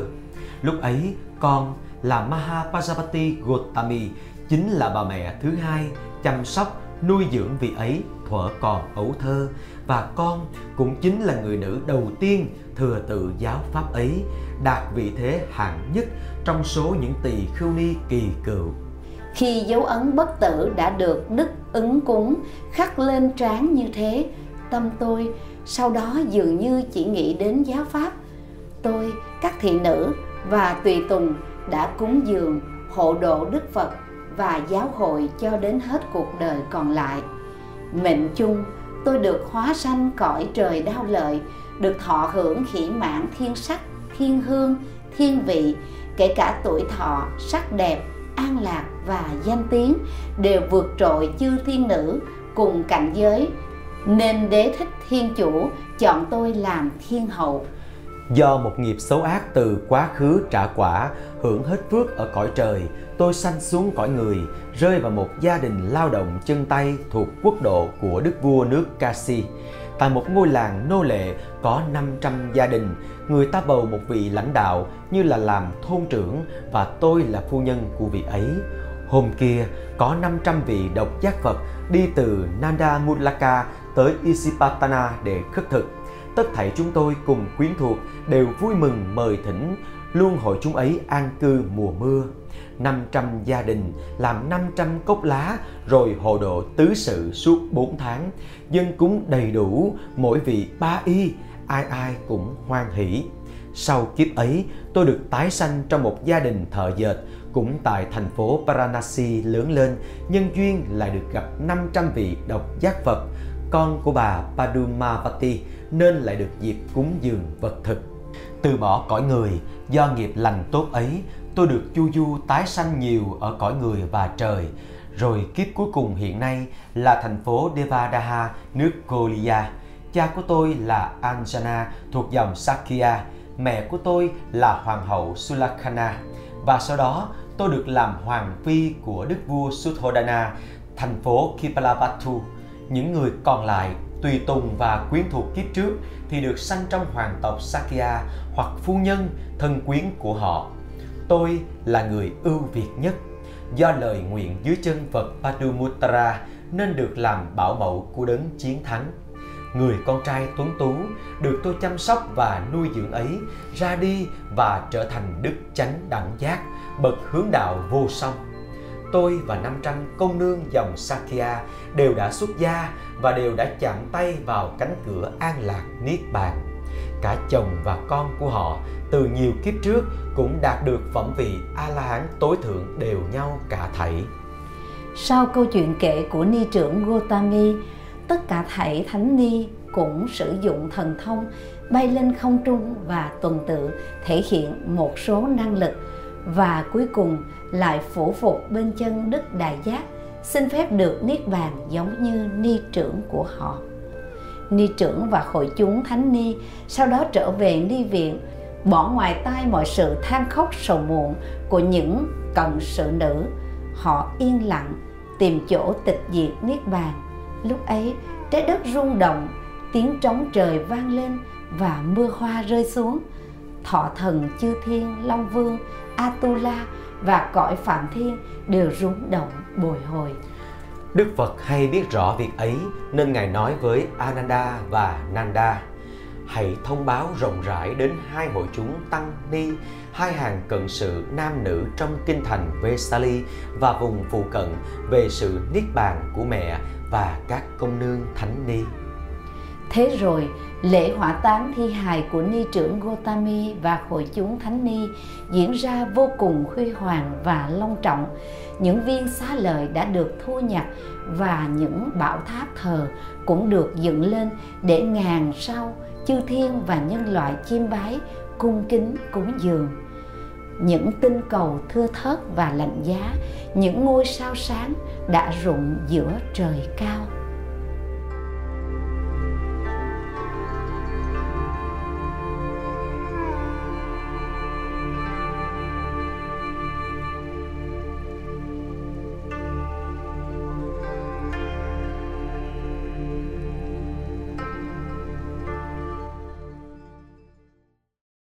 Lúc ấy, con là Mahapajapati Gotami chính là bà mẹ thứ hai chăm sóc nuôi dưỡng vị ấy thuở còn ấu thơ và con cũng chính là người nữ đầu tiên thừa tự giáo pháp ấy, đạt vị thế hạng nhất trong số những tỳ khưu ni kỳ cựu. Khi dấu ấn bất tử đã được đức ứng cúng, khắc lên trán như thế, tâm tôi sau đó dường như chỉ nghĩ đến giáo pháp. Tôi, các thị nữ và tùy tùng đã cúng dường hộ độ đức phật và giáo hội cho đến hết cuộc đời còn lại. Mệnh chung tôi được hóa sanh cõi trời đau lợi, được thọ hưởng khỉ mạng thiên sắc, thiên hương, thiên vị, kể cả tuổi thọ, sắc đẹp, an lạc và danh tiếng đều vượt trội chư thiên nữ cùng cảnh giới. Nên đế thích thiên chủ chọn tôi làm thiên hậu. Do một nghiệp xấu ác từ quá khứ trả quả, hưởng hết phước ở cõi trời, tôi sanh xuống cõi người, rơi vào một gia đình lao động chân tay thuộc quốc độ của đức vua nước Kasi. Tại một ngôi làng nô lệ có 500 gia đình, người ta bầu một vị lãnh đạo như là làm thôn trưởng và tôi là phu nhân của vị ấy. Hôm kia, có 500 vị độc giác Phật đi từ Nanda Mulaka tới Isipatana để khất thực tất thảy chúng tôi cùng quyến thuộc đều vui mừng mời thỉnh luôn hội chúng ấy an cư mùa mưa. 500 gia đình làm 500 cốc lá rồi hộ độ tứ sự suốt 4 tháng. Dân cúng đầy đủ, mỗi vị ba y, ai ai cũng hoan hỷ. Sau kiếp ấy, tôi được tái sanh trong một gia đình thợ dệt, cũng tại thành phố Paranasi lớn lên, nhân duyên lại được gặp 500 vị độc giác Phật, con của bà Padumavati nên lại được dịp cúng dường vật thực. Từ bỏ cõi người, do nghiệp lành tốt ấy, tôi được chu du tái sanh nhiều ở cõi người và trời. Rồi kiếp cuối cùng hiện nay là thành phố Devadaha, nước Kolia. Cha của tôi là Anjana thuộc dòng Sakya, mẹ của tôi là hoàng hậu Sulakhana. Và sau đó tôi được làm hoàng phi của đức vua Suthodana thành phố Kipalavatthu những người còn lại tùy tùng và quyến thuộc kiếp trước thì được sanh trong hoàng tộc Sakya hoặc phu nhân, thân quyến của họ. Tôi là người ưu việt nhất. Do lời nguyện dưới chân Phật Padumuttara nên được làm bảo mẫu của đấng chiến thắng. Người con trai tuấn tú được tôi chăm sóc và nuôi dưỡng ấy ra đi và trở thành đức chánh đẳng giác, bậc hướng đạo vô song tôi và 500 công nương dòng Sakya đều đã xuất gia và đều đã chạm tay vào cánh cửa an lạc Niết Bàn. Cả chồng và con của họ từ nhiều kiếp trước cũng đạt được phẩm vị A-la-hán tối thượng đều nhau cả thảy. Sau câu chuyện kể của ni trưởng Gotami, tất cả thảy thánh ni cũng sử dụng thần thông bay lên không trung và tuần tự thể hiện một số năng lực và cuối cùng lại phủ phục bên chân Đức Đại Giác, xin phép được niết bàn giống như ni trưởng của họ. ni trưởng và hội chúng thánh ni sau đó trở về ni viện bỏ ngoài tai mọi sự than khóc sầu muộn của những cận sự nữ. Họ yên lặng tìm chỗ tịch diệt niết bàn. Lúc ấy trái đất rung động tiếng trống trời vang lên và mưa hoa rơi xuống. Thọ thần chư thiên long vương atula và cõi phạm thiên đều rung động bồi hồi Đức Phật hay biết rõ việc ấy nên Ngài nói với Ananda và Nanda Hãy thông báo rộng rãi đến hai hội chúng Tăng Ni, hai hàng cận sự nam nữ trong kinh thành Vesali và vùng phụ cận về sự niết bàn của mẹ và các công nương thánh ni. Thế rồi, lễ hỏa táng thi hài của ni trưởng Gotami và hội chúng thánh ni diễn ra vô cùng huy hoàng và long trọng. Những viên xá lợi đã được thu nhặt và những bảo tháp thờ cũng được dựng lên để ngàn sau chư thiên và nhân loại chiêm bái cung kính cúng dường những tinh cầu thưa thớt và lạnh giá những ngôi sao sáng đã rụng giữa trời cao